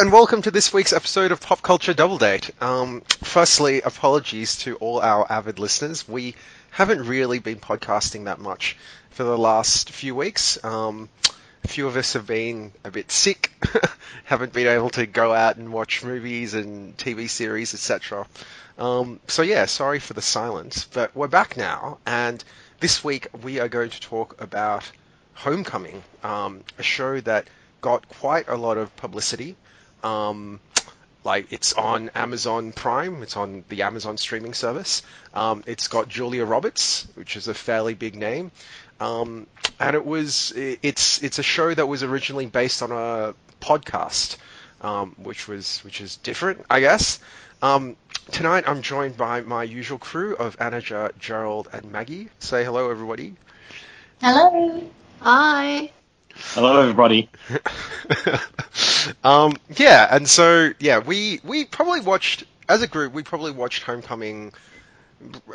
and welcome to this week's episode of Pop Culture Double Date. Um, firstly, apologies to all our avid listeners. We haven't really been podcasting that much for the last few weeks. Um, a few of us have been a bit sick, haven't been able to go out and watch movies and TV series, etc. Um, so yeah, sorry for the silence, but we're back now, and this week we are going to talk about Homecoming, um, a show that got quite a lot of publicity. Um, like it's on Amazon Prime, it's on the Amazon streaming service. Um, it's got Julia Roberts, which is a fairly big name, um, and it was it's it's a show that was originally based on a podcast, um, which was which is different, I guess. Um, tonight I'm joined by my usual crew of Anaja, Gerald, and Maggie. Say hello, everybody. Hello. Hi. Hello, everybody. um, yeah, and so yeah, we we probably watched as a group. We probably watched Homecoming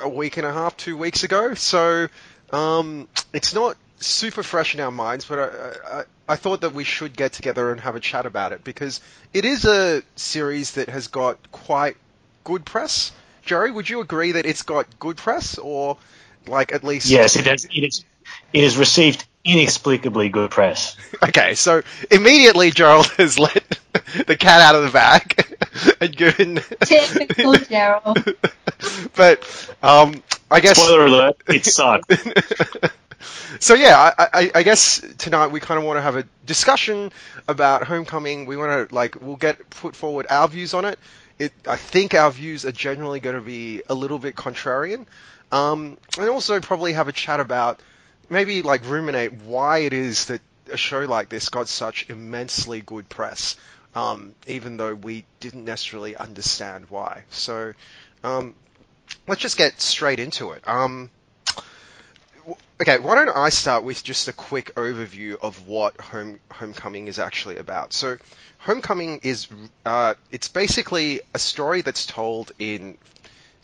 a week and a half, two weeks ago. So um, it's not super fresh in our minds, but I, I, I thought that we should get together and have a chat about it because it is a series that has got quite good press. Jerry, would you agree that it's got good press, or like at least? Yes, it has. It is. It has received inexplicably good press. Okay, so immediately Gerald has let the cat out of the bag and given. Typical Gerald. but um, I guess. Spoiler alert: it sucked. so yeah, I, I, I, guess tonight we kind of want to have a discussion about Homecoming. We want to like we'll get put forward our views on it. It I think our views are generally going to be a little bit contrarian, um, and also probably have a chat about maybe like ruminate why it is that a show like this got such immensely good press, um, even though we didn't necessarily understand why. So um, let's just get straight into it. Um, okay, why don't I start with just a quick overview of what Home Homecoming is actually about? So, Homecoming is uh, it's basically a story that's told in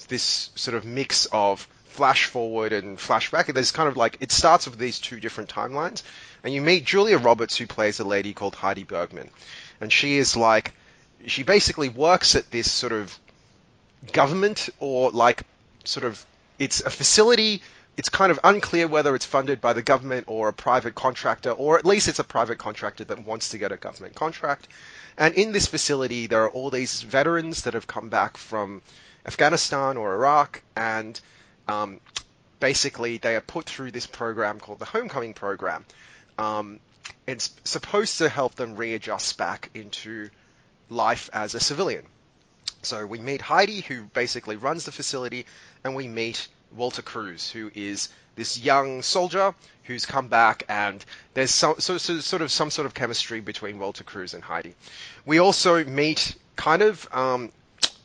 this sort of mix of flash forward and flashback. There's kind of like it starts with these two different timelines, and you meet Julia Roberts, who plays a lady called Heidi Bergman, and she is like she basically works at this sort of government or like sort of it's a facility. It's kind of unclear whether it's funded by the government or a private contractor, or at least it's a private contractor that wants to get a government contract. And in this facility, there are all these veterans that have come back from Afghanistan or Iraq, and um, basically they are put through this program called the Homecoming Program. Um, it's supposed to help them readjust back into life as a civilian. So we meet Heidi, who basically runs the facility, and we meet Walter Cruz, who is this young soldier who's come back, and there's so, so, so, sort of some sort of chemistry between Walter Cruz and Heidi. We also meet kind of um,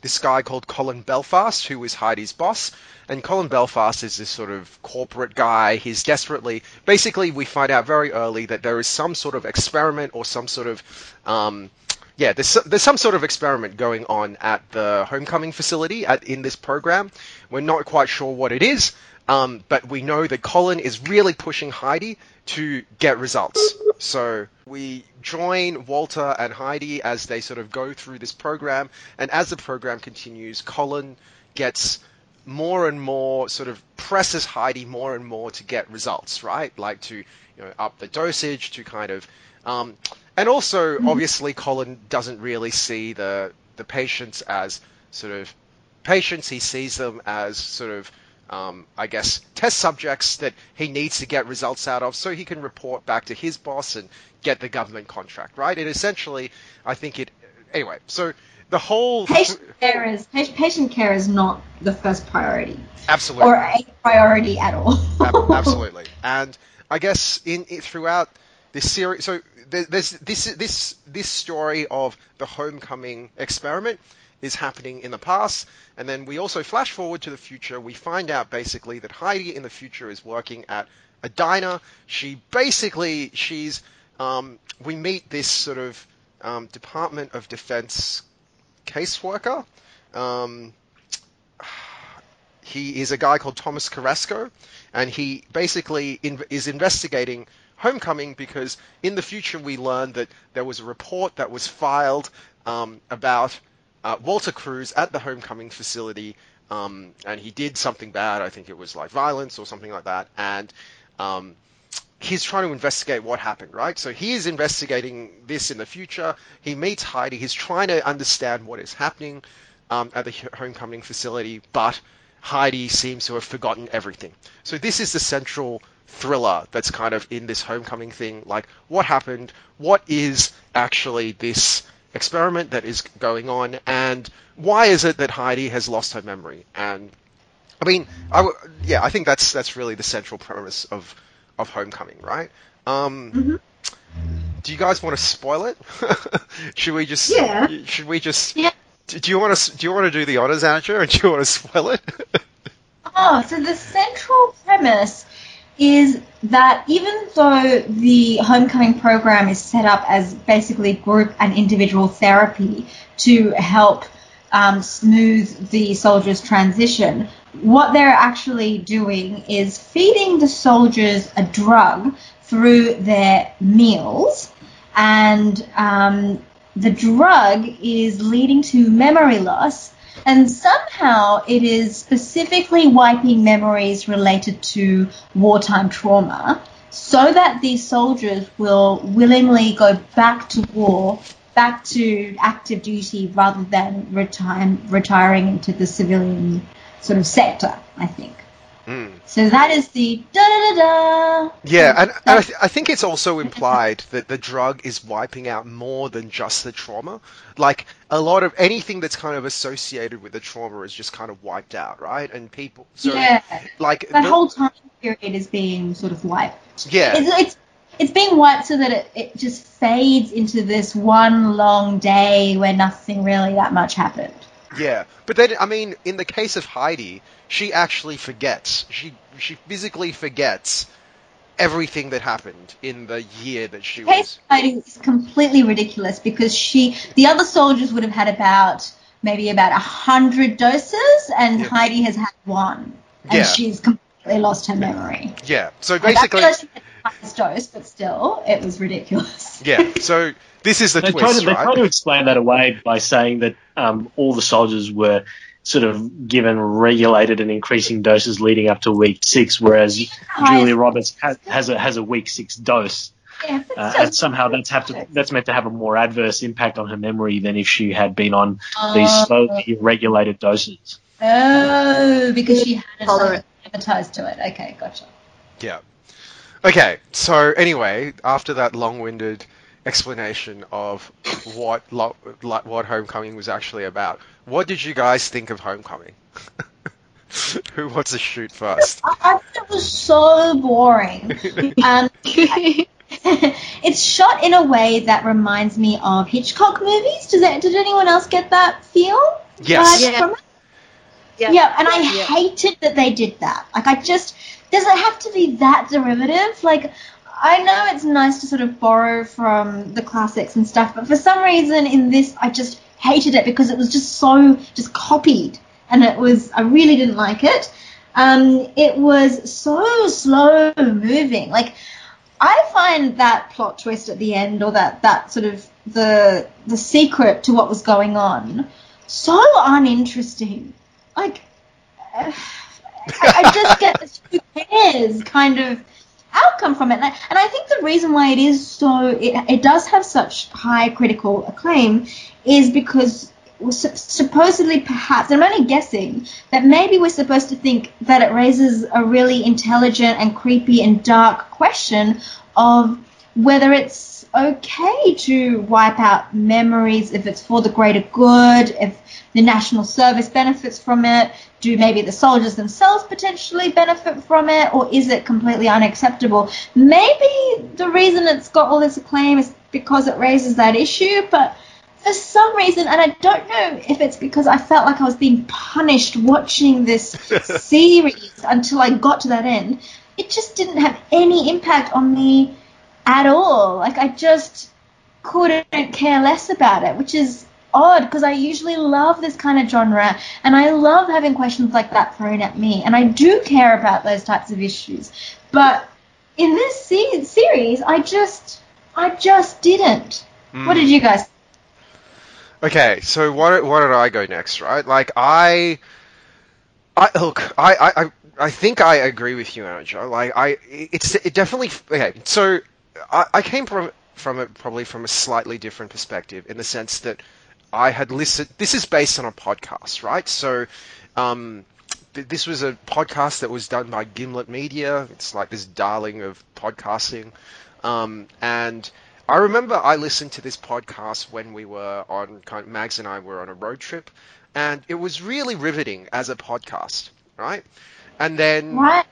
this guy called Colin Belfast, who is Heidi's boss, and Colin Belfast is this sort of corporate guy. He's desperately, basically, we find out very early that there is some sort of experiment or some sort of, um, yeah, there's, there's some sort of experiment going on at the homecoming facility at, in this program. We're not quite sure what it is, um, but we know that Colin is really pushing Heidi to get results. So we join Walter and Heidi as they sort of go through this program, and as the program continues, Colin gets more and more sort of presses Heidi more and more to get results, right? Like to you know up the dosage to kind of, um, and also mm-hmm. obviously Colin doesn't really see the the patients as sort of patients. He sees them as sort of um, I guess, test subjects that he needs to get results out of so he can report back to his boss and get the government contract, right? And essentially, I think it. Anyway, so the whole patient care is patient care is not the first priority. Absolutely. Or a priority at all. Absolutely. And I guess in, in throughout this series, so there's this this this story of the homecoming experiment is happening in the past, and then we also flash forward to the future. We find out basically that Heidi in the future is working at a diner. She basically she's um, we meet this sort of um, Department of Defense caseworker. Um, he is a guy called Thomas Carrasco, and he basically in, is investigating Homecoming because in the future we learned that there was a report that was filed um, about uh, Walter Cruz at the homecoming facility, um, and he did something bad. I think it was like violence or something like that, and um, he's trying to investigate what happened, right? So he is investigating this in the future. He meets Heidi. He's trying to understand what is happening um, at the homecoming facility, but Heidi seems to have forgotten everything. So this is the central thriller that's kind of in this homecoming thing. Like, what happened? What is actually this experiment that is going on? And why is it that Heidi has lost her memory? And I mean, I w- yeah, I think that's that's really the central premise of of Homecoming, right? Um, Mhm. Do you guys want to spoil it? should we just? Yeah. Should we just? Yeah. Do do you want to? Do you want to do the honors, Anja, and do you want to spoil it? Oh, so the central premise is that even though the homecoming program is set up as basically group and individual therapy to help um, smooth the soldiers' transition, what they're actually doing is feeding the soldiers a drug through their meals, and um, the drug is leading to memory loss and somehow it is specifically wiping memories related to wartime trauma so that these soldiers will willingly go back to war, back to active duty rather than retire, retiring into the civilian sort of sector, I think. Mm. So that is the da da da da. Yeah, and, and I, th- I think it's also implied that the drug is wiping out more than just the trauma. Like a lot of anything that's kind of associated with the trauma is just kind of wiped out, right? And people, so yeah, like that the- whole time period is being sort of wiped. yeah, It's, it's it's being wiped so that it, it just fades into this one long day where nothing really that much happened. yeah. But then, I mean, in the case of Heidi, she actually forgets. She she physically forgets everything that happened in the year that she was. Case fighting is completely ridiculous because she the other soldiers would have had about maybe about a hundred doses and Yeah. Heidi has had one and Yeah. she's completely lost her memory. Yeah. So basically, realize she had the dose, but still, it was ridiculous. yeah. So this is the They try, twist, to, they right? try to explain that away by saying that um, all the soldiers were sort of given regulated and increasing doses leading up to week six, whereas Julia Roberts has, has a has a week six dose, Yeah, but uh, still- and somehow that's have to that's meant to have a more adverse impact on her memory than if she had been on these Oh. slowly regulated doses. Oh, because she hadn't Tolerant. advertised to it. Okay, gotcha. Yeah. Okay, so anyway, after that long-winded explanation of what lo- lo- what Homecoming was actually about, what did you guys think of Homecoming? Who wants to shoot first? I, I thought it was so boring. um, it's shot in a way that reminds me of Hitchcock movies. Does that, did anyone else get that feel? Yes. Like, Yeah. from it? Yeah. Yeah, and I Yeah. hated that they did that. Like, I just does it have to be that derivative? Like, I know it's nice to sort of borrow from the classics and stuff, but for some reason in this, I just hated it because it was just so just copied, and it was I really didn't like it. Um, it was so slow moving. Like, I find that plot twist at the end, or that that sort of the the secret to what was going on, so uninteresting. Like, I, I just get this who cares kind of outcome from it, and I, and I think the reason why it is so it, it does have such high critical acclaim is because sup- supposedly perhaps I'm only guessing that maybe we're supposed to think that it raises a really intelligent and creepy and dark question of whether it's okay to wipe out memories if it's for the greater good if the national service benefits from it do maybe the soldiers themselves potentially benefit from it or is it completely unacceptable maybe the reason it's got all this acclaim is because it raises that issue but for some reason, and I don't know if it's because I felt like I was being punished watching this series until I got to that end, it just didn't have any impact on me at all. Like, I just couldn't care less about it, which is odd because I usually love this kind of genre and I love having questions like that thrown at me, and I do care about those types of issues. But in this se- series, I just, I just didn't. What did hmm. you guys Okay, so why what did I go next? Right, like I, I look, I I, I- I think I agree with you, Anja. Like I, it's it definitely okay. So I, I came from from it probably from a slightly different perspective in the sense that I had listened. This is based on a podcast, right? So. Um, th- this was a podcast that was done by Gimlet Media. It's like this darling of podcasting. Um, and I remember I listened to this podcast when we were on, kind of, Mags and I were on a road trip, and it was really riveting as a podcast, right? And then Right.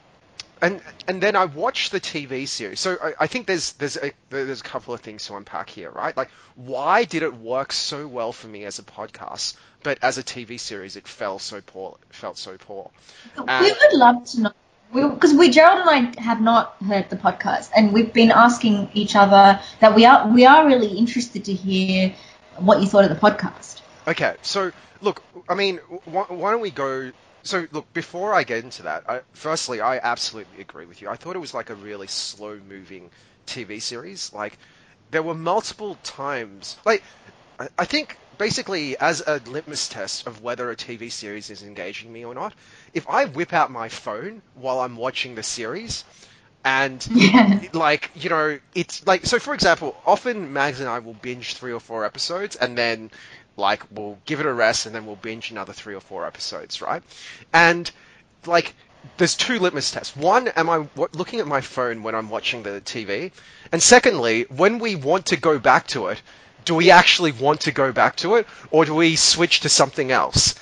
And and then I watched the TV series. So I, I think there's there's a there's a couple of things to unpack here, right? Like why did it work so well for me as a podcast, but as a TV series it fell so poor, felt so poor. we would love to know. Because we, Gerald and I have not heard the podcast, and we've been asking each other that we are we are really interested to hear what you thought of the podcast. Okay, so look, I mean, why, why don't we go? So look, before I get into that, I, firstly, I absolutely agree with you. I thought it was like a really slow-moving TV series. Like, there were multiple times, like, I, I think basically as a litmus test of whether a TV series is engaging me or not, if I whip out my phone while I'm watching the series, and Yeah. like you know it's like so for example often mags and i will binge three or four episodes and then like we'll give it a rest and then we'll binge another three or four episodes right? And like there's two litmus tests. One am i looking at my phone when i'm watching the tv and secondly when we want to go back to it do we actually want to go back to it or do we switch to something else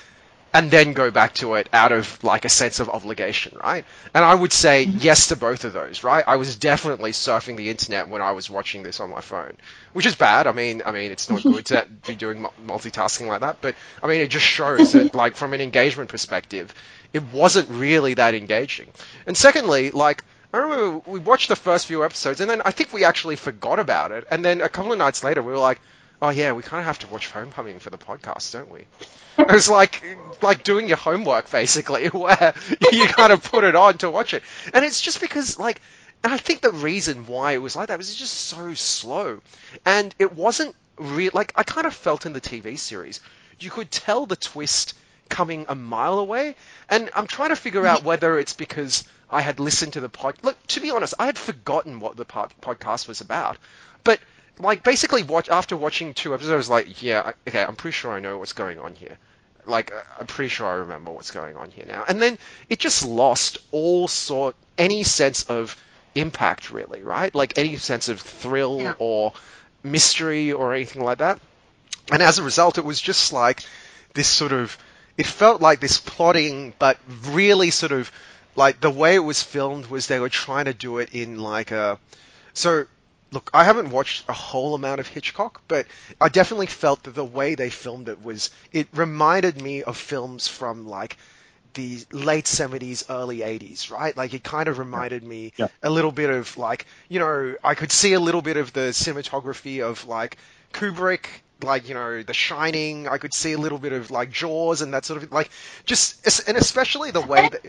and then go back to it out of like a sense of obligation, right? And I would say mm-hmm. yes to both of those, right? I was definitely surfing the internet when I was watching this on my phone, which is bad. I mean, I mean, it's not good to be doing multitasking like that, but I mean, it just shows that like from an engagement perspective, it wasn't really that engaging. And secondly, like I remember we watched the first few episodes, and then I think we actually forgot about it. And then a couple of nights later, we were like, "Oh yeah, we kind of have to watch Homecoming for the podcast, don't we?" It was like like doing your homework basically, where you kind of put it on to watch it, and it's just because like, and I think the reason why it was like that was it's just so slow, and it wasn't real. Like I kind of felt in the TV series, you could tell the twist coming a mile away, and I'm trying to figure out whether it's because I had listened to the pod. Look, to be honest, I had forgotten what the pod- podcast was about, but like basically watch after watching two episodes, I was like, yeah, okay, I'm pretty sure I know what's going on here. Like, uh, I'm pretty sure I remember what's going on here now. And then it just lost all sort, any sense of impact, really, right? Like any sense of thrill Yeah. or mystery or anything like that. And as a result, it was just like this sort of, it felt like this plotting, but really sort of like the way it was filmed was they were trying to do it in like a, so look, I haven't watched a whole amount of Hitchcock, but I definitely felt that the way they filmed it was it reminded me of films from like the late 70s early 80s right? Like it kind of reminded me Yeah. a little bit of like you know i could see a little bit of the cinematography of like kubrick like you know the shining. I could see a little bit of like jaws and that sort of like just and especially the way that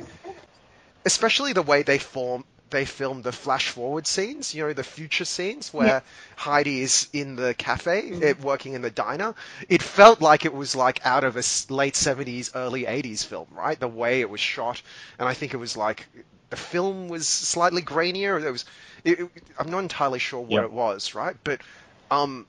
especially the way they form they filmed the flash forward scenes, you know, the future scenes where Heidi is in the cafe, eh, working in the diner. It felt like it was like out of a late 70s, early 80s film, right? The way it was shot. And I think it was like the film was slightly grainier. It was, it, it- I'm not entirely sure what it was, right? But, um,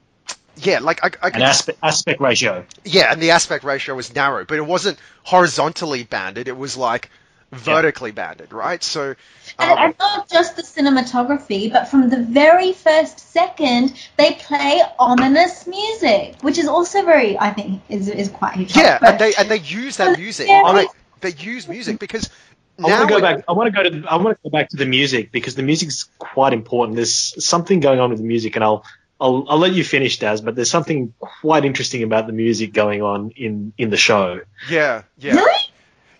yeah, like I, I could aspect aspect ratio. yeah, and the aspect ratio was narrow, but it wasn't horizontally banded. It was like vertically banded, right? So, And, um, and not just the cinematography, but from the very first second, they play ominous music, which is also very, I think, is is quite Hitchcock. yeah, and they and they use that music. there They, they use music because I now want to go back. I want to go to. I want to go back to the music because the music's quite important. There's something going on with the music, and I'll I'll, I'll let you finish, Daz. But there's something quite interesting about the music going on in in the show. Yeah, yeah, Really?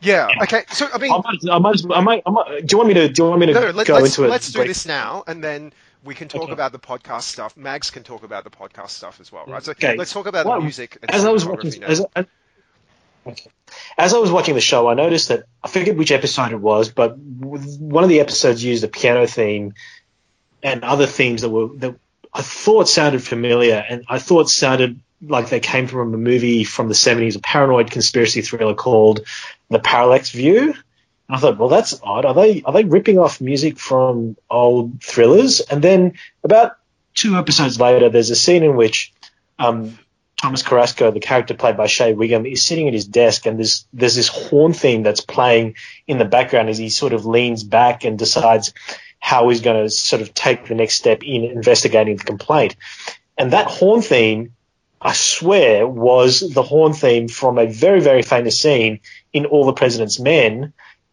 Yeah. Okay, so I mean, I might, I might, I might, I might, do you want me to? Do you want me to no, let, go us into it? let's do this now, and then we can talk Okay. about the podcast stuff. Mags can talk about the podcast stuff as well, right? So Okay. let's talk about Well, the music. As I was watching, as, okay. as I was watching the show, I noticed that I forget which episode it was, but one of the episodes used a piano theme and other themes that were that I thought sounded familiar, and I thought sounded like they came from a movie from the 70s, a paranoid conspiracy thriller called The Parallax View. And I thought, well, that's odd. Are they are they ripping off music from old thrillers? And then about two episodes later, there's a scene in which um, Thomas Carrasco, the character played by Shea Whigham, is sitting at his desk, and there's there's this horn theme that's playing in the background as he sort of leans back and decides how he's going to sort of take the next step in investigating the complaint. And that horn theme, I swear, was the horn theme from a very very famous scene in All the President's Men,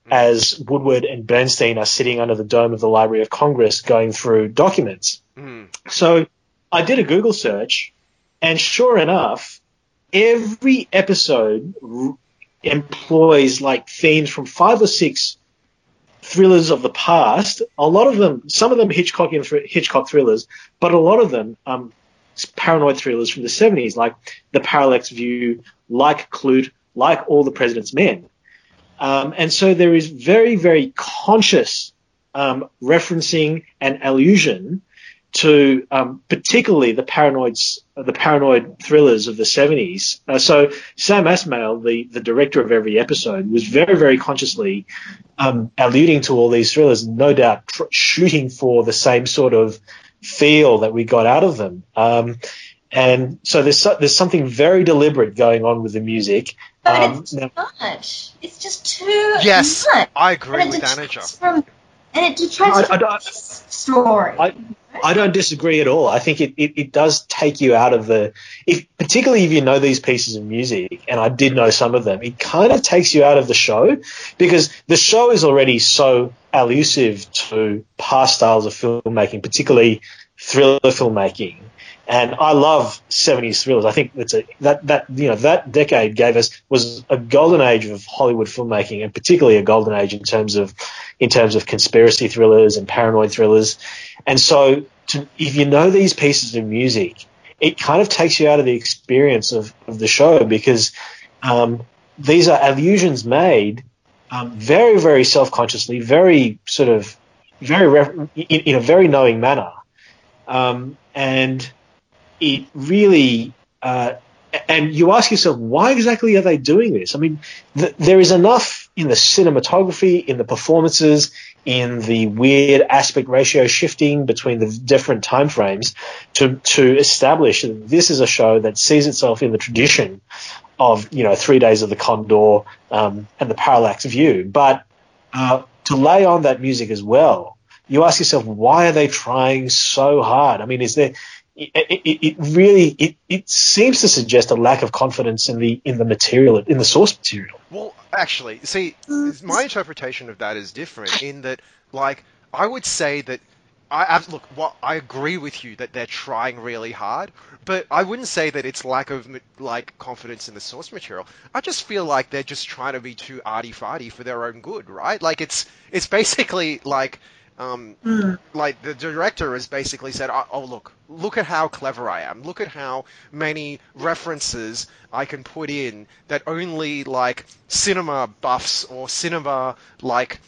as Woodward and Bernstein are sitting under the dome of the Library of Congress going through documents. Mm. So I did a Google search and sure enough, every episode r- employs like themes from five or six thrillers of the past. A lot of them, some of them Hitchcockian thr- Hitchcock thrillers, but a lot of them um, paranoid thrillers from the 70s, like The Parallax View, like Klute, like All the President's Men. Um, and so there is very, very conscious um, referencing and allusion to um, particularly the paranoids, the paranoid thrillers of the 70s. Uh, so Sam Esmail, the, the director of every episode, was very, very consciously um, alluding to all these thrillers, no doubt tr- shooting for the same sort of feel that we got out of them. Um, and so there's so, there's something very deliberate going on with the music. But Um, it's too now- much. It's just too Yes, much. I agree and with it detracts from and it detracts I- I from don't- this story. I- I don't disagree at all. I think it, it, it does take you out of the, if, particularly if you know these pieces of music, and I did know some of them, it kind of takes you out of the show because the show is already so elusive to past styles of filmmaking, particularly thriller filmmaking. And I love 70s thrillers. I think that's a, that, that, you know, that decade gave us, was a golden age of Hollywood filmmaking and particularly a golden age in terms of, in terms of conspiracy thrillers and paranoid thrillers. And so, to, if you know these pieces of music, it kind of takes you out of the experience of, of the show because um, these are allusions made um, very, very self consciously, very sort of, very in, in a very knowing manner. Um, and it really, uh, and you ask yourself, why exactly are they doing this? I mean, th- there is enough in the cinematography, in the performances, in the weird aspect ratio shifting between the different time frames to to establish that this is a show that sees itself in the tradition of you know Three Days of the Condor um, and the Parallax View, but uh, to lay on that music as well, you ask yourself why are they trying so hard? I mean, is there it, it, it really it, it seems to suggest a lack of confidence in the in the material in the source material. Well, actually, see, my interpretation of that is different in that, like, I would say that I look, what I agree with you that they're trying really hard, but I wouldn't say that it's lack of like confidence in the source material. I just feel like they're just trying to be too arty farty for their own good, right? Like it's it's basically like um, Mm. like the director has basically said, oh, oh look, look at how clever I am. Look at how many references I can put in that only like cinema buffs or cinema like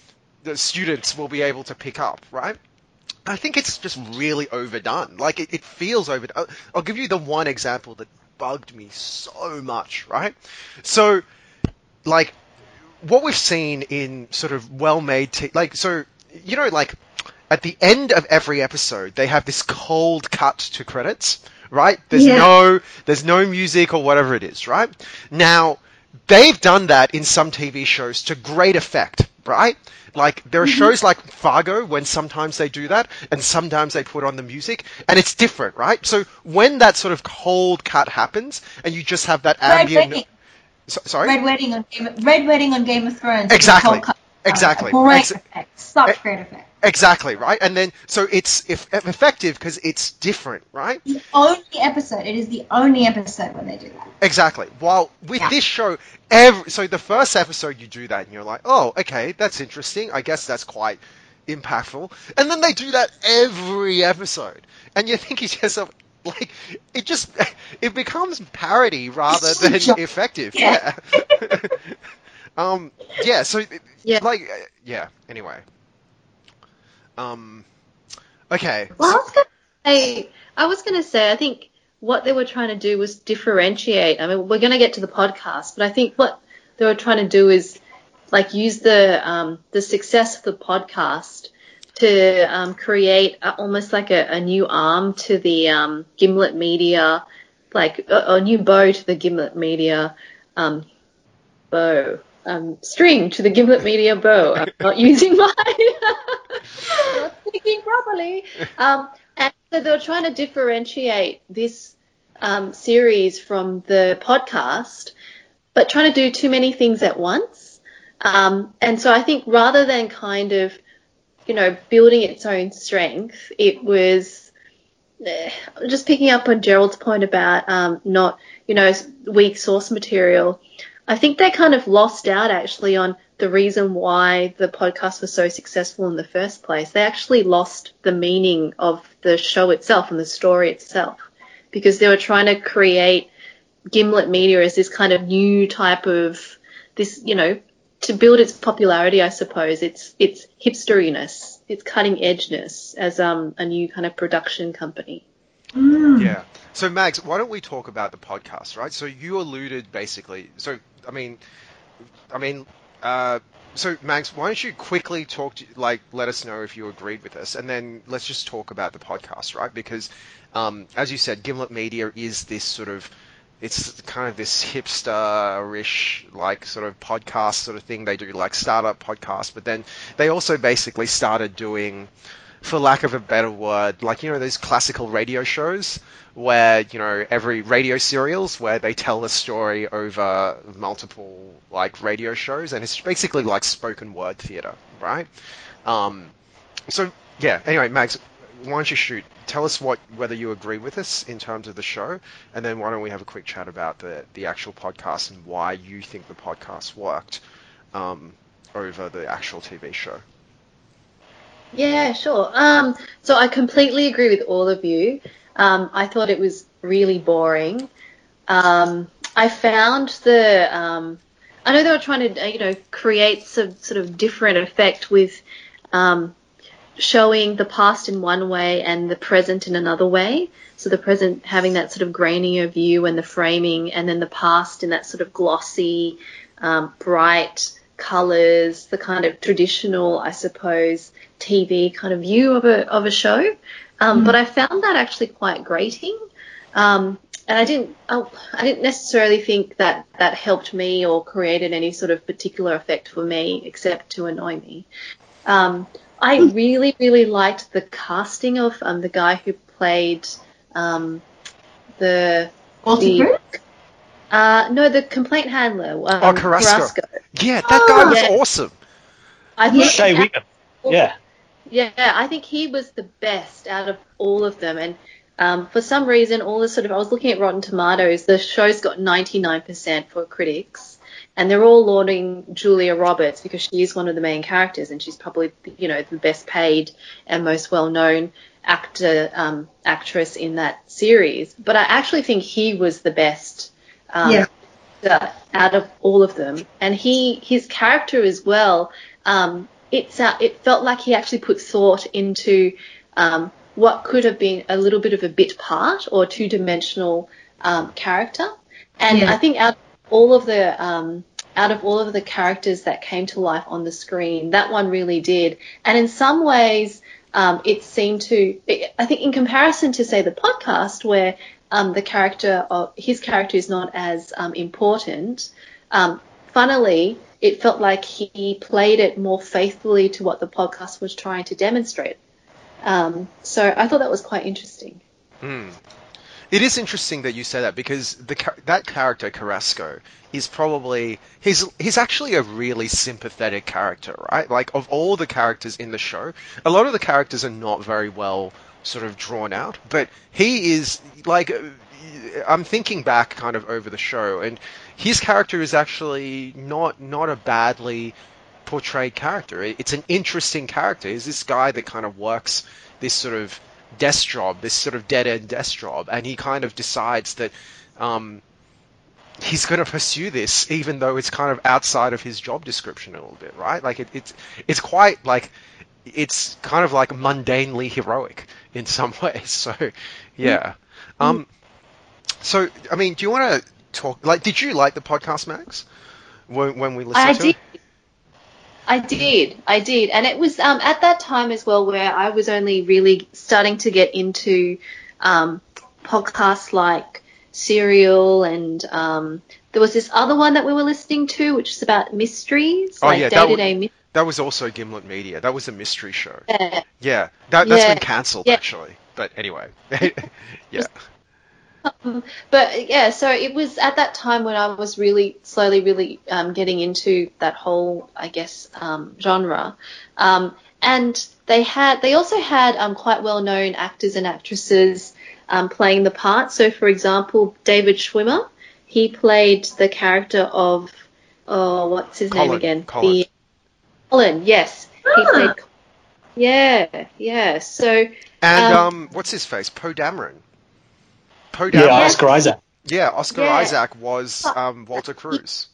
the students will be able to pick up, right? I think it's just really overdone. Like it, it feels overdone. I'll give you the one example that bugged me so much, right? So, like, what we've seen in sort of well-made, t- like, so you know, like at the end of every episode, they have this cold cut to credits, right? There's Yeah. no, there's no music or whatever it is, right? Now, they've done that in some TV shows to great effect, right? Like there are mm-hmm. shows like Fargo when sometimes they do that and sometimes they put on the music and it's different, right? So when that sort of cold cut happens and you just have that Red ambient Wedding, so, sorry? Red Wedding on Game of, Red Wedding on Game of Thrones. Exactly. Cut. Exactly. Great Ex- effect. Such Eh, great effect. Exactly, right? And then so it's if, effective because it's different, right? The only episode. It is the only episode when they do that. Exactly. While with Yeah. this show, every so the first episode you do that and you're like, oh, okay, that's interesting. I guess that's quite impactful. And then they do that every episode, and you're thinking to yourself, like, it just it becomes parody rather than effective. Yeah. Yeah. um. Yeah. So. Yeah. Like. uh, Yeah. Anyway. Um. Okay. Well, I so- was gonna say, I was gonna say, I think what they were trying to do was differentiate. I mean, we're going to get to the podcast, but I think what they were trying to do is like use the um, the success of the podcast to um, create a, almost like a, a, new arm to the um, Gimlet Media, like a, a, new bow to the Gimlet Media um, bow. Um, string to the Gimlet Media bow. I'm not using my not speaking properly. Um, and so they were trying to differentiate this um, series from the podcast, but trying to do too many things at once. Um, and so I think rather than kind of, you know, building its own strength, it was eh, just picking up on Gerald's point about um, not, you know, weak source material. I think they kind of lost out actually on the reason why the podcast was so successful in the first place. They actually lost the meaning of the show itself and the story itself because they were trying to create Gimlet Media as this kind of new type of this, you know, to build its popularity, I suppose. It's it's hipsteriness, it's cutting edgeness as um, a new kind of production company. Mm. Yeah. So Mags, why don't we talk about the podcast, right? So you alluded basically. So I mean, I mean, uh, so Mags, why don't you quickly talk to like let us know if you agreed with us, and then let's just talk about the podcast, right? Because um, as you said, Gimlet Media is this sort of it's kind of this hipster-ish like sort of podcast sort of thing. They do like startup podcasts, but then they also basically started doing, for lack of a better word, like you know those classical radio shows where you know every radio serials where they tell a story over multiple like radio shows, and it's basically like spoken word theater, right? Um, so yeah. Anyway, Mags, why don't you shoot? Tell us what whether you agree with us in terms of the show, and then why don't we have a quick chat about the the actual podcast and why you think the podcast worked um, over the actual TV show. Yeah, sure. Um, so I completely agree with all of you. Um, I thought it was really boring. Um, I found the um, I know they were trying to you know create some sort of different effect with um, showing the past in one way and the present in another way. So the present having that sort of grainier view and the framing, and then the past in that sort of glossy, um, bright colors, the kind of traditional, I suppose, TV kind of view of a of a show. Um, mm. But I found that actually quite grating. Um, and I didn't, I, I didn't necessarily think that that helped me or created any sort of particular effect for me, except to annoy me. Um, I really, really liked the casting of um, the guy who played um, the Walter the, uh, no, the complaint handler. Um, oh, Carrasco. Carrasco. Yeah, that oh, guy was yeah. awesome. I think Shea Whigham. Yeah. Yeah, I think he was the best out of all of them, and um, for some reason, all the sort of I was looking at Rotten Tomatoes, the show's got 99% for critics, and they're all lauding Julia Roberts because she is one of the main characters and she's probably you know the best paid and most well known actor um, actress in that series. But I actually think he was the best um, yeah. out of all of them, and he his character as well. Um, it's uh, it felt like he actually put thought into um, what could have been a little bit of a bit part or two dimensional um, character, and yeah. I think out of all of the um, out of all of the characters that came to life on the screen, that one really did. And in some ways, um, it seemed to. I think in comparison to say the podcast, where um, the character of his character is not as um, important. Um, funnily, it felt like he played it more faithfully to what the podcast was trying to demonstrate. Um, so I thought that was quite interesting. Hmm. It is interesting that you say that because the that character Carrasco is probably he's he's actually a really sympathetic character, right? Like of all the characters in the show, a lot of the characters are not very well sort of drawn out, but he is like I'm thinking back kind of over the show and his character is actually not not a badly portrayed character. It's an interesting character. He's this guy that kind of works this sort of desk job, this sort of dead end desk job, and he kind of decides that um, he's going to pursue this, even though it's kind of outside of his job description a little bit, right? Like it, it's it's quite like it's kind of like mundanely heroic in some ways. So yeah. Um, So, I mean, do you want to talk? Like, did you like the podcast, Mags? When, when we listened to that, I to did. it? I did, I did, and it was um, at that time as well where I was only really starting to get into um, podcasts like Serial, and um, there was this other one that we were listening to, which was about mysteries, Oh, like yeah, day to day mysteries. That was also Gimlet Media. That was a mystery show. Yeah. Yeah, that, that's Yeah. been cancelled Yeah. actually. But anyway, yeah. But yeah, so it was at that time when I was really slowly, really um, getting into that whole, I guess, um, genre. Um, and they had, they also had um, quite well-known actors and actresses um, playing the part. So, for example, David Schwimmer, he played the character of, oh, what's his name again? Colin. The Colin, yes, he Ah. played. Yeah, yeah. So And Um, um, what's his face? Poe Dameron. Poe Yeah, Dameron. Oscar Isaac. Yeah, Oscar Yeah. Isaac was um, Walter Cruz.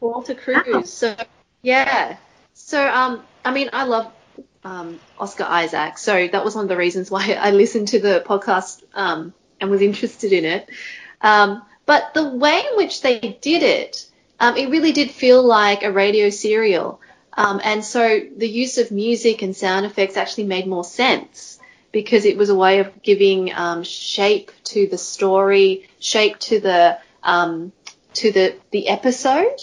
Walter Cruz. So yeah. So um, I mean, I love um, Oscar Isaac. So that was one of the reasons why I listened to the podcast um, and was interested in it. Um, but the way in which they did it, um, it really did feel like a radio serial. Um, and so the use of music and sound effects actually made more sense because it was a way of giving um, shape to the story, shape to the um, to the the episode,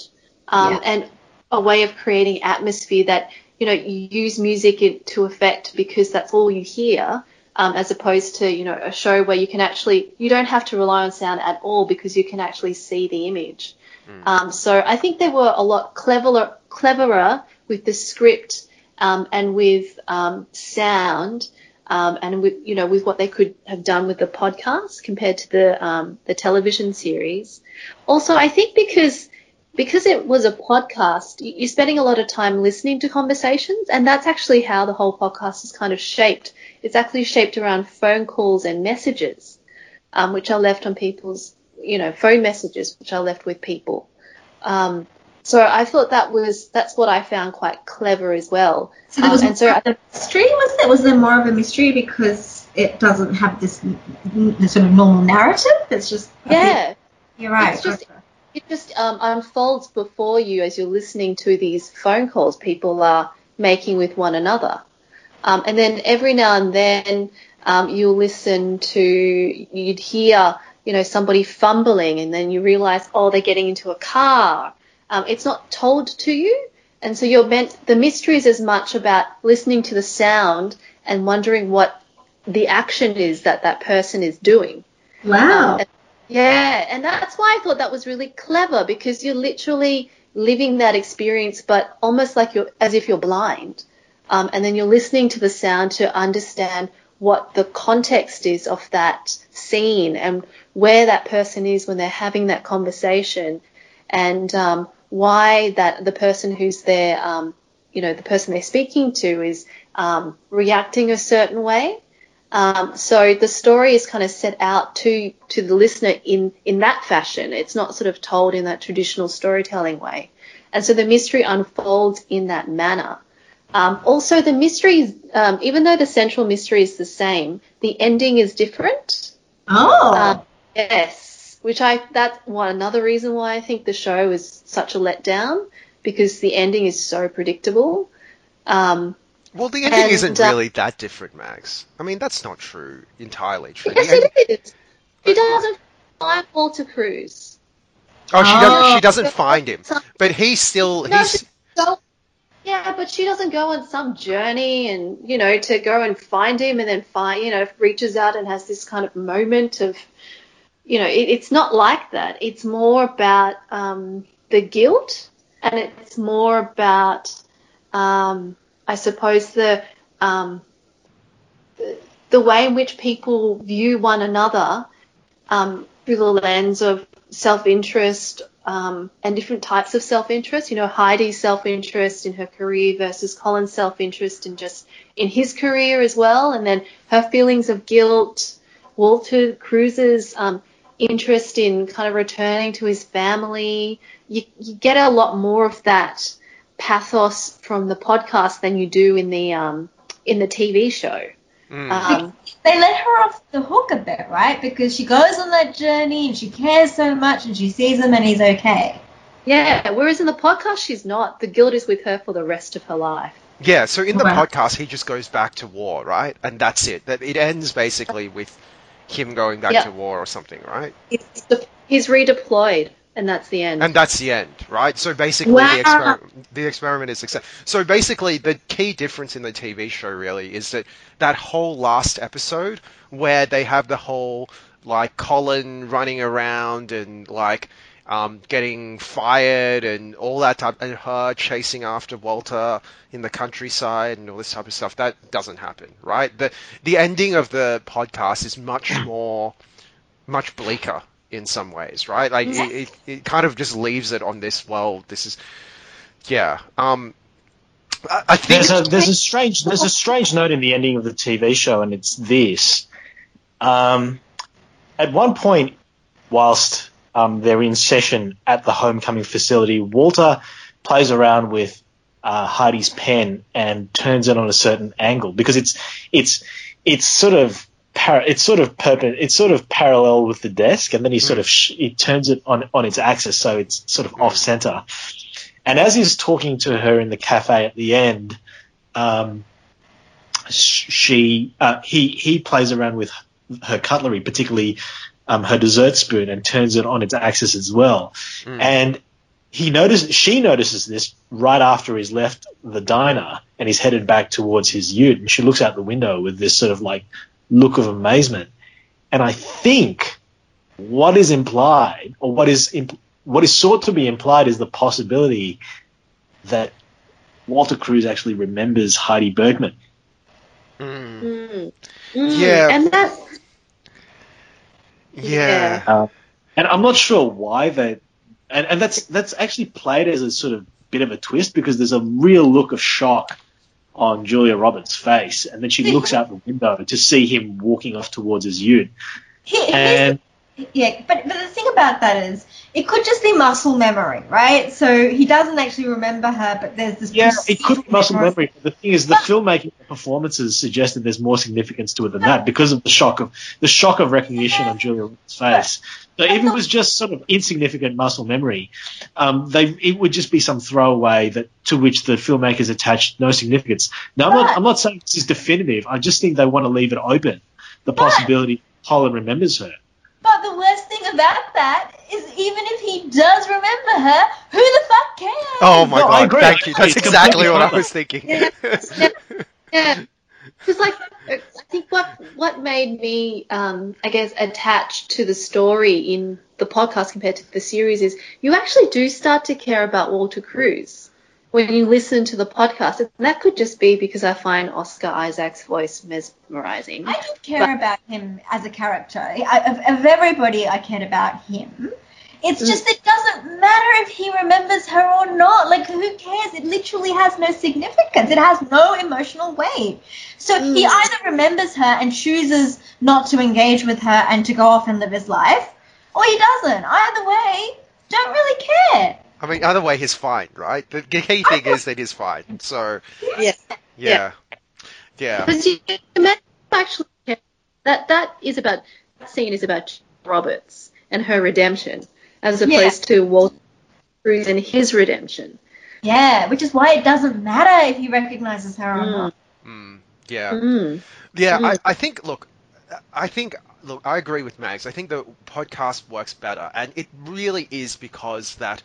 um, Yeah. and a way of creating atmosphere that you know you use music to effect because that's all you hear. Um, as opposed to you know a show where you can actually you don't have to rely on sound at all because you can actually see the image. Um, so I think they were a lot cleverer cleverer with the script um, and with um, sound um, and with you know with what they could have done with the podcast compared to the um, the television series. Also, I think because because it was a podcast, you're spending a lot of time listening to conversations, and that's actually how the whole podcast is kind of shaped. It's actually shaped around phone calls and messages, um, which are left on people's you know phone messages, which are left with people. Um, so I thought that was that's what I found quite clever as well. So there Um, was and so a mystery, was there? Was there more of a mystery because it doesn't have this sort of normal narrative? It's just a bit- yeah, you're right. It's just- it just um, unfolds before you as you're listening to these phone calls people are making with one another. Um, and then every now and then um, you'll listen to, you'd hear, you know, somebody fumbling and then you realize, oh, they're getting into a car. Um, it's not told to you. And so you're meant, the mystery is as much about listening to the sound and wondering what the action is that that person is doing. wow. Um, yeah, and that's why I thought that was really clever because you're literally living that experience, but almost like you're as if you're blind. Um, and then you're listening to the sound to understand what the context is of that scene and where that person is when they're having that conversation, and um, why that the person who's there, um, you know, the person they're speaking to is um, reacting a certain way. Um, so the story is kind of set out to to the listener in in that fashion. It's not sort of told in that traditional storytelling way, and so the mystery unfolds in that manner. Um, also, the mystery, um, even though the central mystery is the same, the ending is different. oh. Um, yes, which I that's one another reason why I think the show is such a letdown because the ending is so predictable. Um, Well, the ending And, isn't uh, really that different, Mags. I mean, that's not true, entirely true. yes, end- it is. She doesn't find Walter Cruz. oh, she doesn't. Oh. She doesn't find him, but he's still. No, He's she yeah, but she doesn't go on some journey and you know to go and find him and then find you know reaches out and has this kind of moment of you know it, it's not like that. It's more about um, the guilt and it's more about um, I suppose the um, the, the way in which people view one another um, through the lens of self-interest um, and different types of self-interest. You know, Heidi's self-interest in her career versus Colin's self-interest in just in his career as well, and then her feelings of guilt. Walter Cruz's um, interest in kind of returning to his family. You, you get a lot more of that pathos from the podcast than you do in the um, in the TV show. Mm. Um, They let her off the hook a bit, right? Because she goes on that journey and she cares so much and she sees him and he's okay. yeah, whereas in the podcast she's not. The guilt is with her for the rest of her life. Yeah, so in the Right. podcast, he just goes back to war, right? And that's it. That it ends basically with him going back Yeah. to war or something, right? He's, he's redeployed, and that's the end. And that's the end, right? So basically, Wow. the, exper- the experiment is success. So basically, the key difference in the TV show really is that that whole last episode where they have the whole like Colin running around and like um, getting fired and all that type, and her chasing after Walter in the countryside and all this type of stuff. That doesn't happen, right? The the ending of the podcast is much more, much bleaker in some ways, right? Like it, it, it kind of just leaves it on this. Well, this is, yeah. Um, I, I think There's a there's a strange there's a strange note in the ending of the TV show, and it's this. Um, at one point, whilst um, they're in session at the homecoming facility, Walter plays around with uh, Heidi's pen and turns it on a certain angle because it's it's it's sort of it's sort of perpen- it's sort of parallel with the desk, and then he sort of sh- he turns it on on its axis, so it's sort of off center. And as he's talking to her in the cafe at the end, um, she uh, he he plays around with her cutlery, particularly um, her dessert spoon, and turns it on its axis as well. And he notices she notices this right after he's left the diner and he's headed back towards his ute, and she looks out the window with this sort of like look of amazement. And I think what is implied, or what is imp- what is sought to be implied, is the possibility that Walter Cruz actually remembers Heidi Bergman. Mm, Mm. Mm. Yeah. and that's yeah. Yeah. Um, and I'm not sure why they, and, and that's that's actually played as a sort of bit of a twist because there's a real look of shock on Julia Roberts' face, and then she looks out the window to see him walking off towards his ute, He, and Yeah, but, but the thing about that is, it could just be muscle memory, right? So he doesn't actually remember her, but there's this. yeah, it could be muscle memory. But the thing is, the filmmaking performances suggested there's more significance to it than that because of the shock of the shock of recognition on Julia Roberts' face. So if it was just sort of insignificant muscle memory, um, they it would just be some throwaway that to which the filmmakers attached no significance. Now, I'm not I'm not saying this is definitive. I just think they want to leave it open, the possibility Holland remembers her. But the worst thing about that is, even if he does remember her, who the fuck cares? Oh my No, god! Thank you. That's exactly what I was thinking. Yeah. yeah. Because like I think what what made me um, I guess attached to the story in the podcast compared to the series is you actually do start to care about Walter Cruz when you listen to the podcast. And that could just be because I find Oscar Isaac's voice mesmerizing. I don't care about him as a character. I, of, of everybody, I cared about him. It's just it doesn't matter if he remembers her or not. Like, who cares? It literally has no significance. It has no emotional weight. So he Mm. either remembers her and chooses not to engage with her and to go off and live his life, or he doesn't. Either way, don't really care. I mean, either way, he's fine, right? The key thing is that he's fine. So, Yeah. yeah, yeah. Because you imagine actually that that is about that scene is about Roberts and her redemption, as Yeah. opposed to Walter Cruz and his redemption. Yeah, which is why it doesn't matter if he recognizes her or Mm. not. Mm, yeah. Mm. Yeah, Mm. I, I think. Look, I think. Look, I agree with Mags. I think the podcast works better, and it really is because that,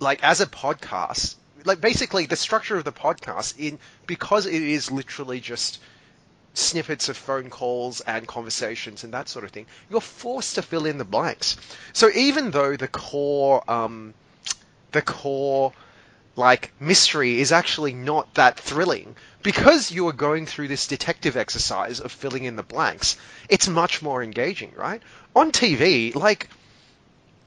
like, as a podcast, like basically the structure of the podcast in because it is literally just snippets of phone calls and conversations and that sort of thing. You're forced to fill in the blanks. So even though the core, um, the core like mystery is actually not that thrilling because you are going through this detective exercise of filling in the blanks it's much more engaging right on tv like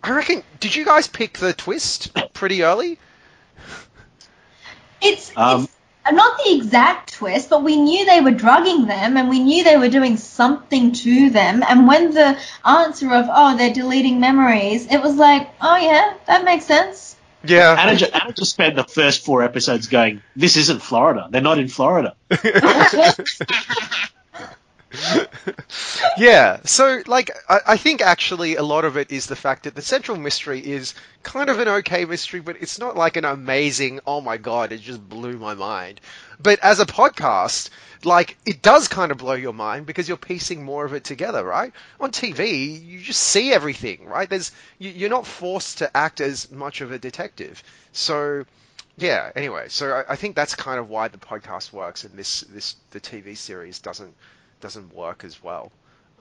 i reckon did you guys pick the twist pretty early It's, Um, it's not the exact twist, but we knew they were drugging them and we knew they were doing something to them. And when the answer of, oh, they're deleting memories, it was like, oh, yeah, that makes sense. yeah Anna, ju- Anna just spent the first four episodes going, "This isn't Florida. They're not in Florida." yeah, so like I, I think actually a lot of it is the fact that the central mystery is kind of an okay mystery, but it's not like an amazing. Oh my god, it just blew my mind. But as a podcast, like it does kind of blow your mind because you're piecing more of it together, right? On TV, you just see everything, right? There's you, you're not forced to act as much of a detective, so yeah. Anyway, so I, I think that's kind of why the podcast works, and this this the TV series doesn't doesn't work as well.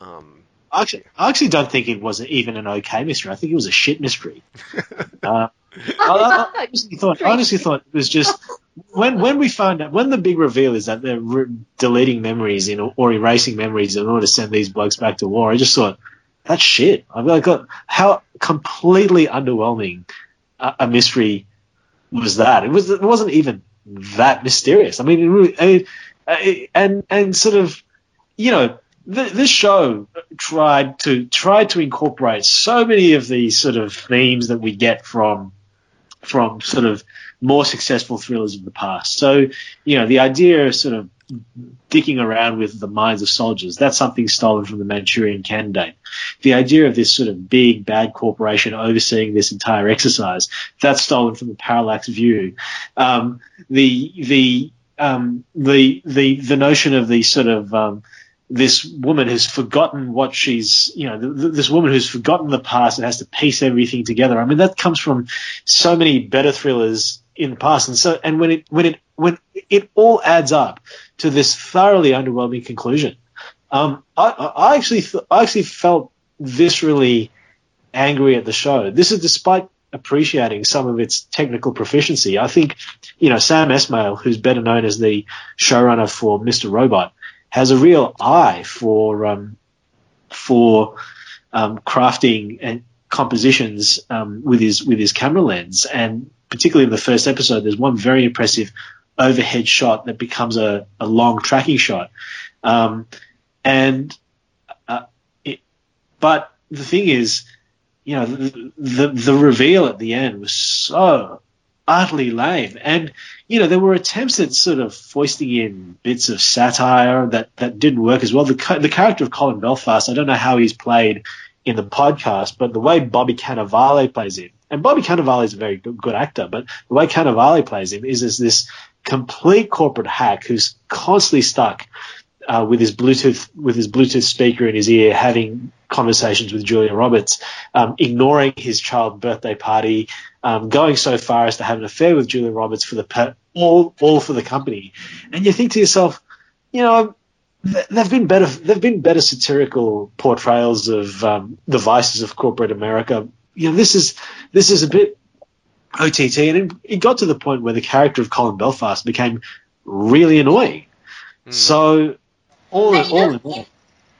Um, I actually, I actually don't think it was even an okay mystery. I think it was a shit mystery. uh, I, I, honestly thought, I honestly thought it was just when when we find out when the big reveal is that they're re- deleting memories in or erasing memories in order to send these blokes back to war. I just thought that's shit. I've like, how completely underwhelming a, a, mystery was that. It was it wasn't even that mysterious. I mean, it really, I, and and sort of you know, th- this show tried to tried to incorporate so many of these sort of themes that we get from from sort of more successful thrillers of the past. So, you know, the idea of sort of dicking around with the minds of soldiers, that's something stolen from the Manchurian candidate. The idea of this sort of big bad corporation overseeing this entire exercise, that's stolen from the parallax view. Um, the, the, um, the, the, the notion of the sort of, um, this woman who's forgotten what she's, you know, th- this woman who's forgotten the past and has to piece everything together. I mean, that comes from so many better thrillers in the past. And so, and when it, when it, when it all adds up to this thoroughly underwhelming conclusion, um, I, I actually, th- I actually felt viscerally angry at the show. This is despite appreciating some of its technical proficiency. I think, you know, Sam Esmail, who's better known as the showrunner for Mr. Robot, has a real eye for um, for um, crafting and compositions um, with his with his camera lens, and particularly in the first episode, there's one very impressive overhead shot that becomes a, a long tracking shot, um, and uh, it, but the thing is, you know, the, the the reveal at the end was so utterly lame. And, you know, there were attempts at sort of foisting in bits of satire that, that didn't work as well. The, the character of Colin Belfast, I don't know how he's played in the podcast, but the way Bobby Cannavale plays him, and Bobby Cannavale is a very good, good actor, but the way Cannavale plays him is as this complete corporate hack who's constantly stuck uh, with his Bluetooth with his Bluetooth speaker in his ear, having conversations with Julia Roberts, um, ignoring his child birthday party, um, going so far as to have an affair with Julia Roberts for the all all for the company, and you think to yourself, you know, there've been better there've been better satirical portrayals of um, the vices of corporate America. You know, this is this is a bit OTT, and it, it got to the point where the character of Colin Belfast became really annoying. Mm. So all in all, in all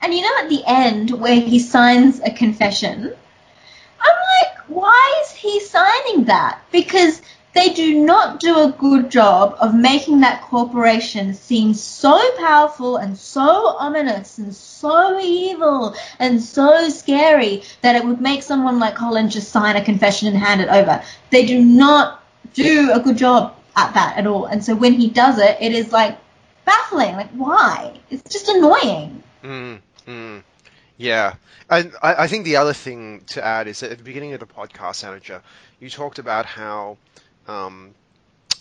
and you know, at the end where he signs a confession, I'm like, why is he signing that? Because they do not do a good job of making that corporation seem so powerful and so ominous and so evil and so scary that it would make someone like Colin just sign a confession and hand it over. They do not do a good job at that at all. And so when he does it, it is like baffling. Like, why? It's just annoying. Mm. Mm, yeah, and I, I, think the other thing to add is that at the beginning of the podcast, manager, you talked about how um,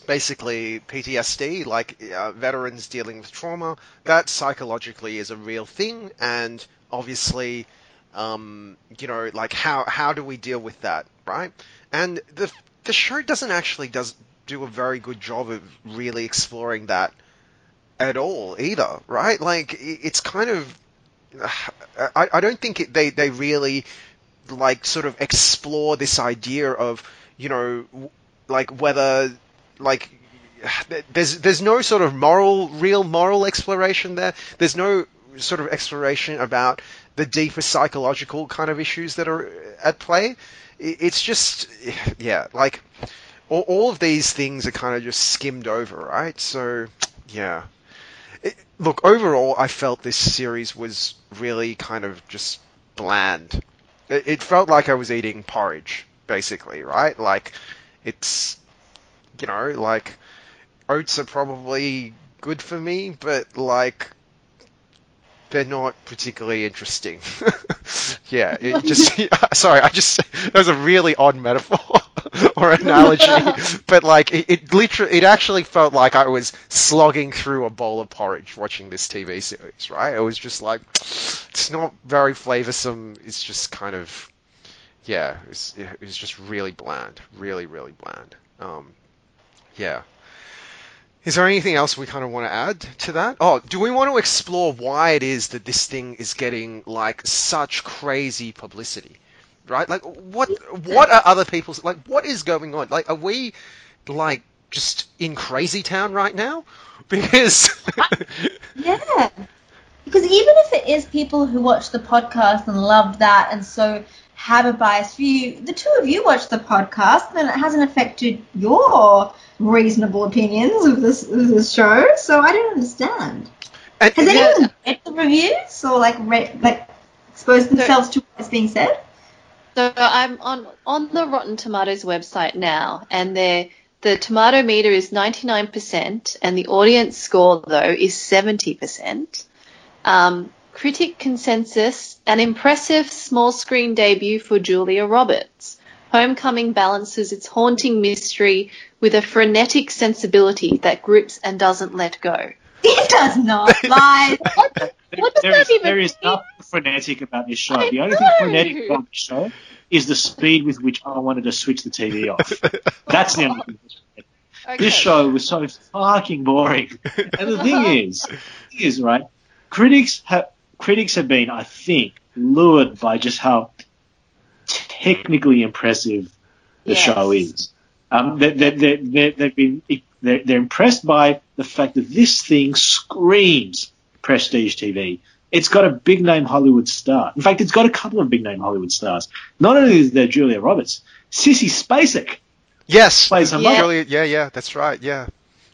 basically PTSD, like uh, veterans dealing with trauma, that psychologically is a real thing, and obviously, um, you know, like how how do we deal with that, right? And the the show doesn't actually does do a very good job of really exploring that at all either, right? Like it's kind of I, I don't think it, they they really like sort of explore this idea of you know like whether like there's there's no sort of moral real moral exploration there. There's no sort of exploration about the deeper psychological kind of issues that are at play. It's just yeah, like all, all of these things are kind of just skimmed over, right? So yeah look, overall, I felt this series was really kind of just bland. It, it, felt like I was eating porridge, basically, right? Like, it's, you know, like, oats are probably good for me, but, like, they're not particularly interesting. yeah, it just sorry, I just that was a really odd metaphor or analogy, but like it, it literally it actually felt like I was slogging through a bowl of porridge watching this TV series, right? It was just like it's not very flavorsome. It's just kind of yeah, it was, it was just really bland, really really bland. Um, yeah. Is there anything else we kind of want to add to that? Oh, do we want to explore why it is that this thing is getting like such crazy publicity? Right? Like what what are other people's like what is going on? Like are we like just in crazy town right now? Because Yeah. Because even if it is people who watch the podcast and love that and so have a biased view, the two of you watch the podcast and it hasn't affected your reasonable opinions of this, of this show. So I don't understand. and, Has yeah, anyone read the reviews or like read like exposed themselves to what's being said? So I'm on on the Rotten Tomatoes website now, and their the tomato meter is 99%, and the audience score though is 70%. Um, critic consensus: an impressive small screen debut for Julia Roberts. Homecoming balances its haunting mystery with a frenetic sensibility that grips and doesn't let go. It does not lie. What does there that is, even there is mean? nothing frenetic about this show. I the only thing frenetic about this show is the speed with which I wanted to switch the TV off. That's the only thing. Okay. This show was so fucking boring. And the thing is, the thing is right, critics have critics have been, I think, lured by just how technically impressive the Yes. show is. Um, they, they, they, they, they've been they're, they're impressed by the fact that this thing screams prestige TV. It's got a big name Hollywood star. In fact, it's got a couple of big name Hollywood stars. Not only is there Julia Roberts, Sissy Spacek yes, plays her Yeah. Julia- yeah, yeah, that's right. Yeah,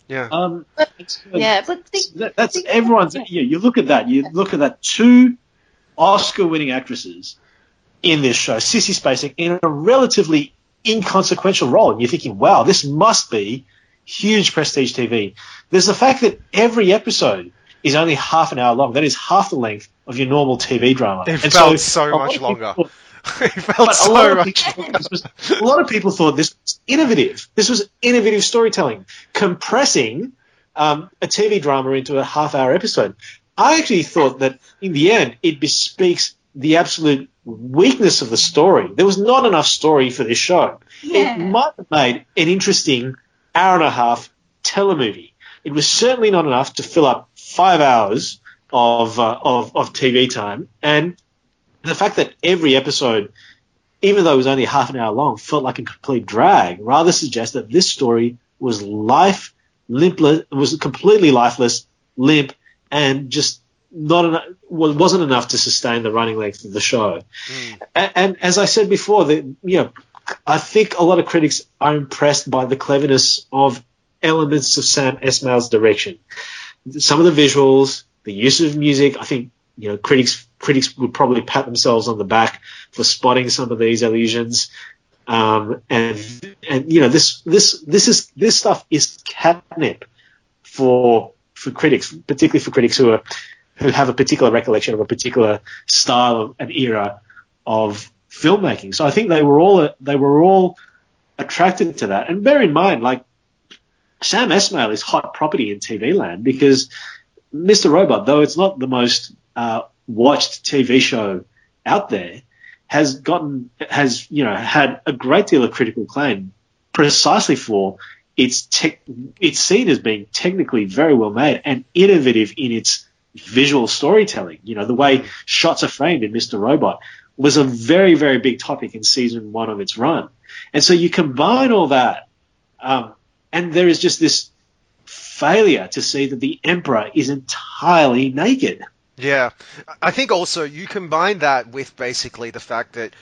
yeah. Um, it's- Yeah, but think, that, that's think- everyone's. Yeah, you look at that. You look at that. Two Oscar-winning actresses in this show, Sissy Spacek, in a relatively inconsequential role, and you're thinking, "Wow, this must be huge prestige TV." There's the fact that every episode is only half an hour long. That is half the length of your normal TV drama. It And felt so lot much people longer. it felt so lot, of much. people thought this was, a lot of people thought this was innovative. This was innovative storytelling, compressing um, a TV drama into a half-hour episode. I actually thought that in the end it bespeaks the absolute weakness of the story. There was not enough story for this show. Yeah. It might have made an interesting hour and a half telemovie. It was certainly not enough to fill up five hours of uh, of, of TV time, and the fact that every episode, even though it was only half an hour long, felt like a complete drag, rather suggests that this story was life limpless, was completely lifeless, limp, and just not enough, well, wasn't enough to sustain the running length of the show. Mm. And, and as I said before, the, you know, I think a lot of critics are impressed by the cleverness of elements of Sam Esmail's direction. Some of the visuals, the use of music, I think you know critics critics would probably pat themselves on the back for spotting some of these illusions. Um, and and you know this this this is this stuff is catnip for for critics, particularly for critics who are who have a particular recollection of a particular style and era of filmmaking. So I think they were all they were all attracted to that. And bear in mind, like Sam Esmail is hot property in TV land because Mr. Robot, though it's not the most uh, watched TV show out there, has gotten has you know had a great deal of critical acclaim precisely for its tech, it's seen as being technically very well made and innovative in its visual storytelling. You know, the way shots are framed in Mr. Robot was a very, very big topic in season one of its run. And so you combine all that, um, and there is just this failure to see that the Emperor is entirely naked. Yeah, I think also you combine that with basically the fact that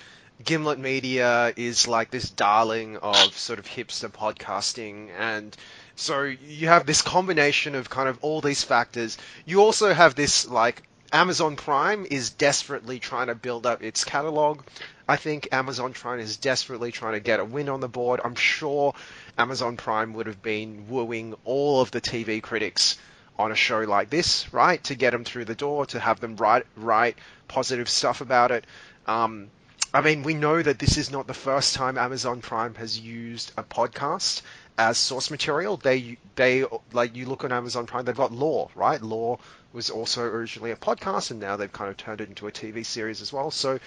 Gimlet Media is like this darling of sort of hipster podcasting, and so you have this combination of kind of all these factors. You also have this like Amazon Prime is desperately trying to build up its catalog. I think Amazon Prime is desperately trying to get a win on the board. I'm sure Amazon Prime would have been wooing all of the TV critics on a show like this, right? To get them through the door, to have them write write positive stuff about it. Um, I mean, we know that this is not the first time Amazon Prime has used a podcast as source material. They they like you look on Amazon Prime, they've got Lore, right? Lore was also originally a podcast, and now they've kind of turned it into a TV series as well. So,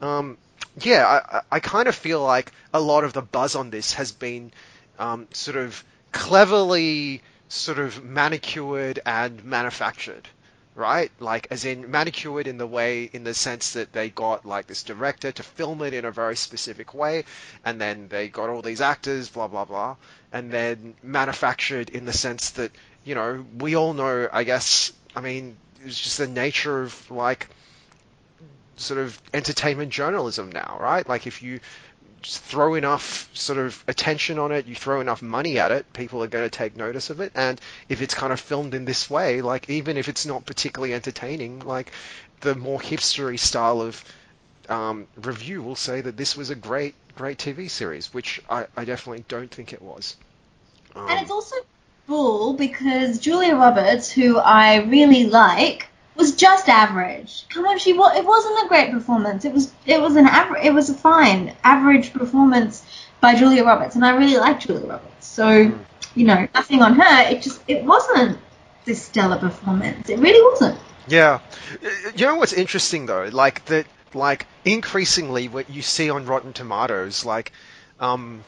um, yeah, I, I kind of feel like a lot of the buzz on this has been um, sort of cleverly sort of manicured and manufactured right? Like, as in manicured in the way, in the sense that they got like this director to film it in a very specific way, and then they got all these actors, blah blah blah, and then manufactured in the sense that you know we all know, I guess, I mean, it's just the nature of like sort of entertainment journalism now, right? Like, if you throw enough sort of attention on it, you throw enough money at it, people are going to take notice of it. And if it's kind of filmed in this way, like even if it's not particularly entertaining, like the more hipstery style of um, review will say that this was a great, great TV series, which I, I definitely don't think it was. Um, and it's also bull because Julia Roberts, who I really like, was just average. Come on, she was. It wasn't a great performance. It was. It was an average. It was a fine average performance by Julia Roberts, and I really like Julia Roberts. So, hmm. you know, nothing on her. It just. It wasn't this stellar performance. It really wasn't. Yeah, you know what's interesting though, like that, like increasingly what you see on Rotten Tomatoes, like, um,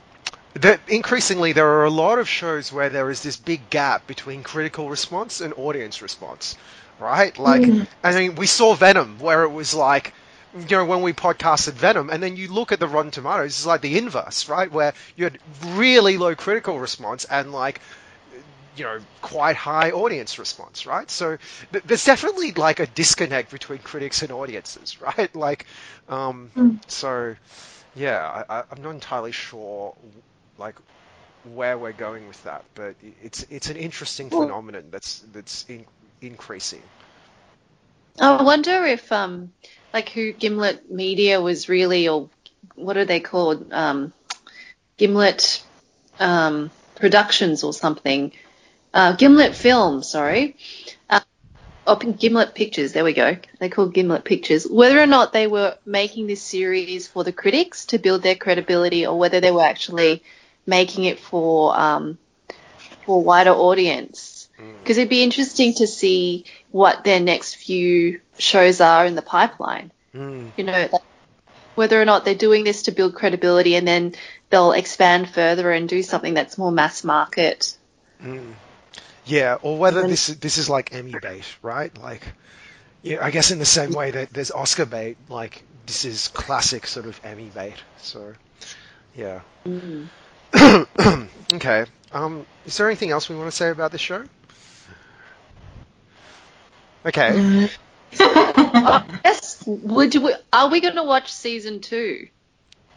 that increasingly there are a lot of shows where there is this big gap between critical response and audience response right? Like, mm. I mean, we saw Venom where it was like, you know, when we podcasted Venom, and then you look at the Rotten Tomatoes, it's like the inverse, right? Where you had really low critical response and like, you know, quite high audience response, right? So th- there's definitely like a disconnect between critics and audiences, right? Like, um, mm. so yeah, I, I'm not entirely sure, like, where we're going with that, but it's it's an interesting phenomenon that's that's in, increasing. I wonder if, um, like, who Gimlet Media was really, or what are they called? Um, Gimlet um, Productions or something. Uh, Gimlet Films, sorry. Uh, oh, Gimlet Pictures, there we go. They called Gimlet Pictures. Whether or not they were making this series for the critics to build their credibility, or whether they were actually making it for um, for a wider audience because mm. it'd be interesting to see what their next few shows are in the pipeline. Mm. You know, whether or not they're doing this to build credibility and then they'll expand further and do something that's more mass market. Mm. Yeah, or whether then, this this is like Emmy bait, right? Like, yeah, I guess in the same way that there's Oscar bait, like this is classic sort of Emmy bait. So, yeah. Mm. okay. Um, is there anything else we want to say about this show? Okay. yes. Would you, are we going to watch season two?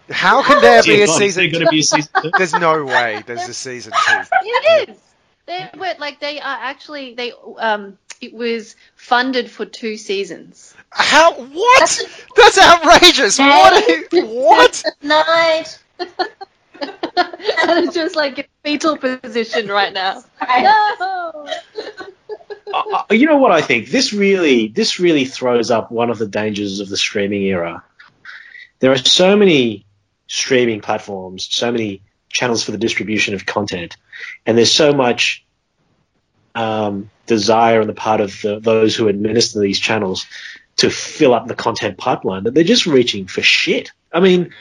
How can there be a season? Two? Be a season two? There's no way. There's a season two. It is. They were like they are actually they um it was funded for two seasons. How? What? That's outrageous. What? what? Night. and it's just like in fetal position right now. No. uh, you know what I think? This really, this really throws up one of the dangers of the streaming era. There are so many streaming platforms, so many channels for the distribution of content, and there's so much um, desire on the part of the, those who administer these channels to fill up the content pipeline that they're just reaching for shit. I mean,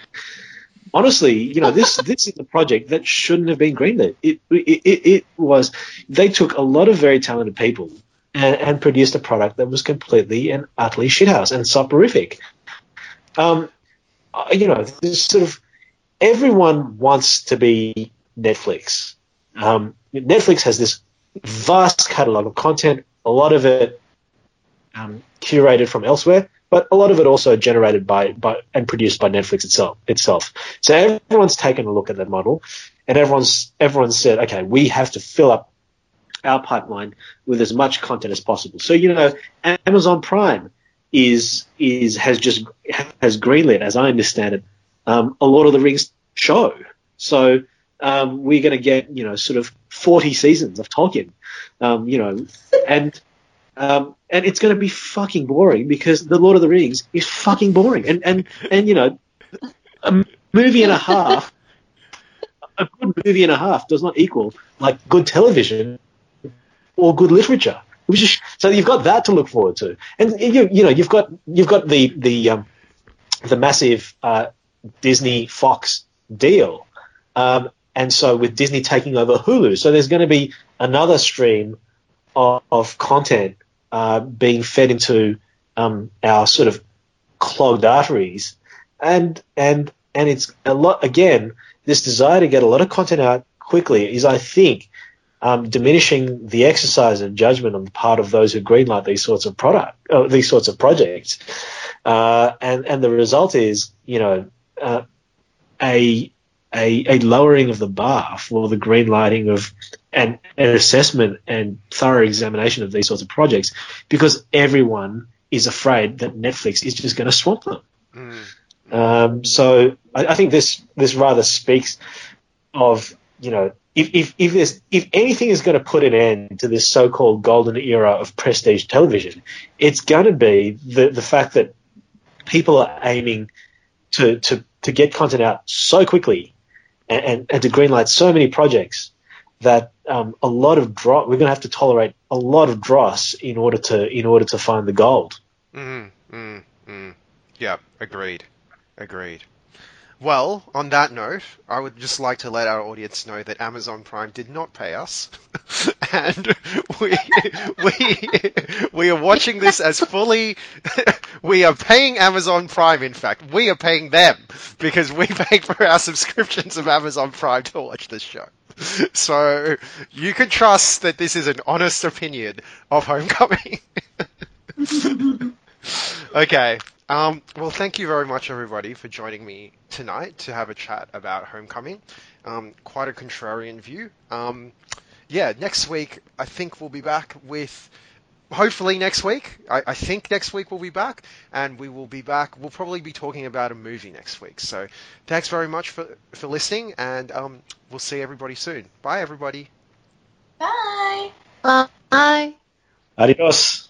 honestly, you know, this this is a project that shouldn't have been greenlit. It, it it, it was they took a lot of very talented people and, and, produced a product that was completely and utterly shithouse and soporific. Um, uh, you know, this sort of everyone wants to be Netflix. Um, Netflix has this vast catalog of content, a lot of it um, curated from elsewhere, but a lot of it also generated by, by and produced by Netflix itself. Itself. So everyone's taken a look at that model, and everyone's everyone's said, okay, we have to fill up our pipeline with as much content as possible. So you know, Amazon Prime is is has just has greenlit, as I understand it, um, a Lord of the Rings show. So um, we're going to get you know sort of 40 seasons of Tolkien, um, you know, and um, and it's going to be fucking boring because the Lord of the Rings is fucking boring, and and and you know, a movie and a half, a good movie and a half does not equal like good television or good literature. Is, so you've got that to look forward to, and you you know you've got you've got the the um, the massive uh, Disney Fox deal, um, and so with Disney taking over Hulu, so there's going to be another stream of, of content uh, being fed into um, our sort of clogged arteries, and and and it's a lot again. This desire to get a lot of content out quickly is, I think, um, diminishing the exercise of judgment on the part of those who greenlight these sorts of product, uh, these sorts of projects, uh, and and the result is, you know, uh, a, a a lowering of the bar for the greenlighting of and an assessment and thorough examination of these sorts of projects, because everyone is afraid that Netflix is just going to swamp them. Mm. Um, so I, I think this this rather speaks of you know if if if, there's, if anything is going to put an end to this so-called golden era of prestige television, it's going to be the the fact that people are aiming to to to get content out so quickly and, and, and to greenlight so many projects that um, a lot of dross we're going to have to tolerate a lot of dross in order to in order to find the gold. Mm, mm, mm. Yeah, agreed. Agreed. Well, on that note, I would just like to let our audience know that Amazon Prime did not pay us, and we we we are watching this as fully. we are paying Amazon Prime. In fact, we are paying them because we paid for our subscriptions of Amazon Prime to watch this show. So you can trust that this is an honest opinion of Homecoming. okay. Um, well, thank you very much, everybody, for joining me tonight to have a chat about Homecoming. Um, quite a contrarian view. Um, yeah, next week I think we'll be back with. Hopefully next week. I, I, think next week we'll be back, and we will be back. We'll probably be talking about a movie next week. So, thanks very much for for listening, and um, we'll see everybody soon. Bye, everybody. Bye. Bye. Adios.